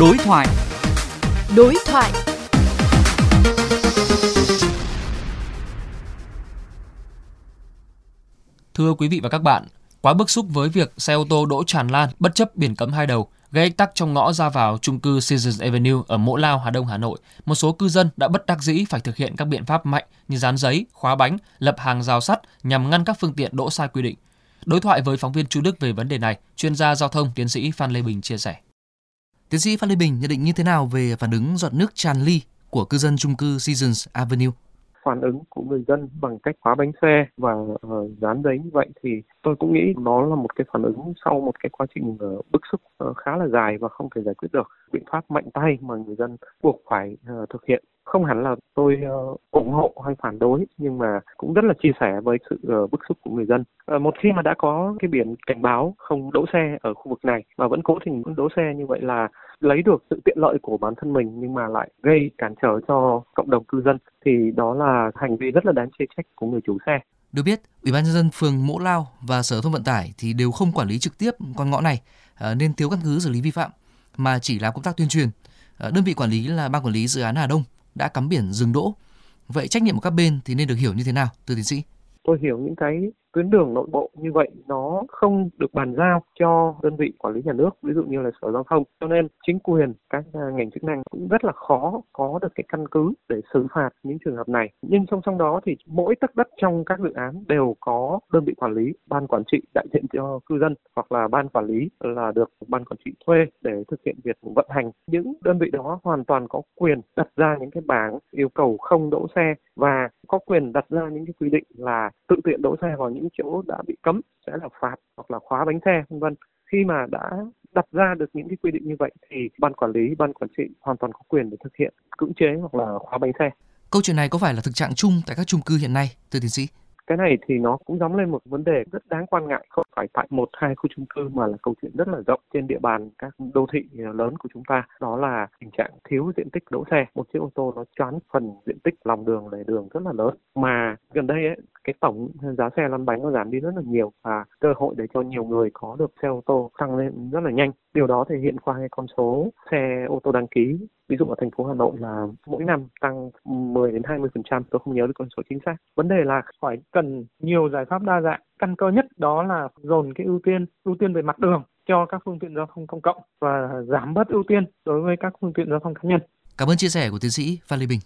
Đối thoại. Đối thoại. Thưa quý vị và các bạn, quá bức xúc với việc xe ô tô đỗ tràn lan bất chấp biển cấm hai đầu, gây ách tắc trong ngõ ra vào trung cư Seasons Avenue ở Mỗ Lao, Hà Đông, Hà Nội. Một số cư dân đã bất đắc dĩ phải thực hiện các biện pháp mạnh như dán giấy, khóa bánh, lập hàng rào sắt nhằm ngăn các phương tiện đỗ sai quy định. Đối thoại với phóng viên Chu Đức về vấn đề này, chuyên gia giao thông tiến sĩ Phan Lê Bình chia sẻ. Tiến sĩ Phan Lê Bình nhận định như thế nào về phản ứng giọt nước tràn ly của cư dân trung cư Seasons Avenue? phản ứng của người dân bằng cách khóa bánh xe và uh, dán giấy như vậy thì tôi cũng nghĩ đó là một cái phản ứng sau một cái quá trình uh, bức xúc uh, khá là dài và không thể giải quyết được biện pháp mạnh tay mà người dân buộc phải uh, thực hiện không hẳn là tôi uh, ủng hộ hay phản đối nhưng mà cũng rất là chia sẻ với sự uh, bức xúc của người dân uh, một khi mà đã có cái biển cảnh báo không đỗ xe ở khu vực này mà vẫn cố tình vẫn đỗ xe như vậy là lấy được sự tiện lợi của bản thân mình nhưng mà lại gây cản trở cho cộng đồng cư dân thì đó là hành vi rất là đáng chê trách của người chủ xe. Được biết, Ủy ban nhân dân phường Mỗ Lao và Sở Thông vận tải thì đều không quản lý trực tiếp con ngõ này nên thiếu căn cứ xử lý vi phạm mà chỉ làm công tác tuyên truyền. Đơn vị quản lý là ban quản lý dự án Hà Đông đã cắm biển dừng đỗ. Vậy trách nhiệm của các bên thì nên được hiểu như thế nào, thưa tiến sĩ? Tôi hiểu những cái tuyến đường nội bộ như vậy nó không được bàn giao cho đơn vị quản lý nhà nước, ví dụ như là sở giao thông. Cho nên chính quyền, các à, ngành chức năng cũng rất là khó có được cái căn cứ để xử phạt những trường hợp này. Nhưng song song đó thì mỗi tấc đất trong các dự án đều có đơn vị quản lý, ban quản trị đại diện cho cư dân hoặc là ban quản lý là được ban quản trị thuê để thực hiện việc vận hành. Những đơn vị đó hoàn toàn có quyền đặt ra những cái bảng yêu cầu không đỗ xe và có quyền đặt ra những cái quy định là tự tiện đỗ xe vào những chỗ đã bị cấm, sẽ là phạt hoặc là khóa bánh xe, vân vân. Khi mà đã đặt ra được những cái quy định như vậy thì ban quản lý, ban quản trị hoàn toàn có quyền để thực hiện cưỡng chế hoặc là khóa bánh xe. Câu chuyện này có phải là thực trạng chung tại các chung cư hiện nay, thưa tiến sĩ? Cái này thì nó cũng dóng lên một vấn đề rất đáng quan ngại không phải tại một hai khu chung cư mà là câu chuyện rất là rộng trên địa bàn các đô thị à, lớn của chúng ta. Đó là tình trạng thiếu diện tích đỗ xe. Một chiếc ô tô nó choán phần diện tích lòng đường lề đường rất là lớn. Mà gần đây ấy, cái tổng giá xe lăn bánh nó giảm đi rất là nhiều và cơ hội để cho nhiều người có được xe ô tô tăng lên rất là nhanh. Điều đó thể hiện qua cái con số xe ô tô đăng ký, ví dụ ở thành phố Hà Nội là mỗi năm tăng 10 đến 20 phần trăm, tôi không nhớ được con số chính xác. Vấn đề là phải cần nhiều giải pháp đa dạng. Căn cơ nhất đó là dồn cái ưu tiên ưu tiên về mặt đường cho các phương tiện giao thông công cộng và giảm bớt ưu tiên đối với các phương tiện giao thông cá nhân. Cảm ơn chia sẻ của tiến sĩ Phan Lê Bình.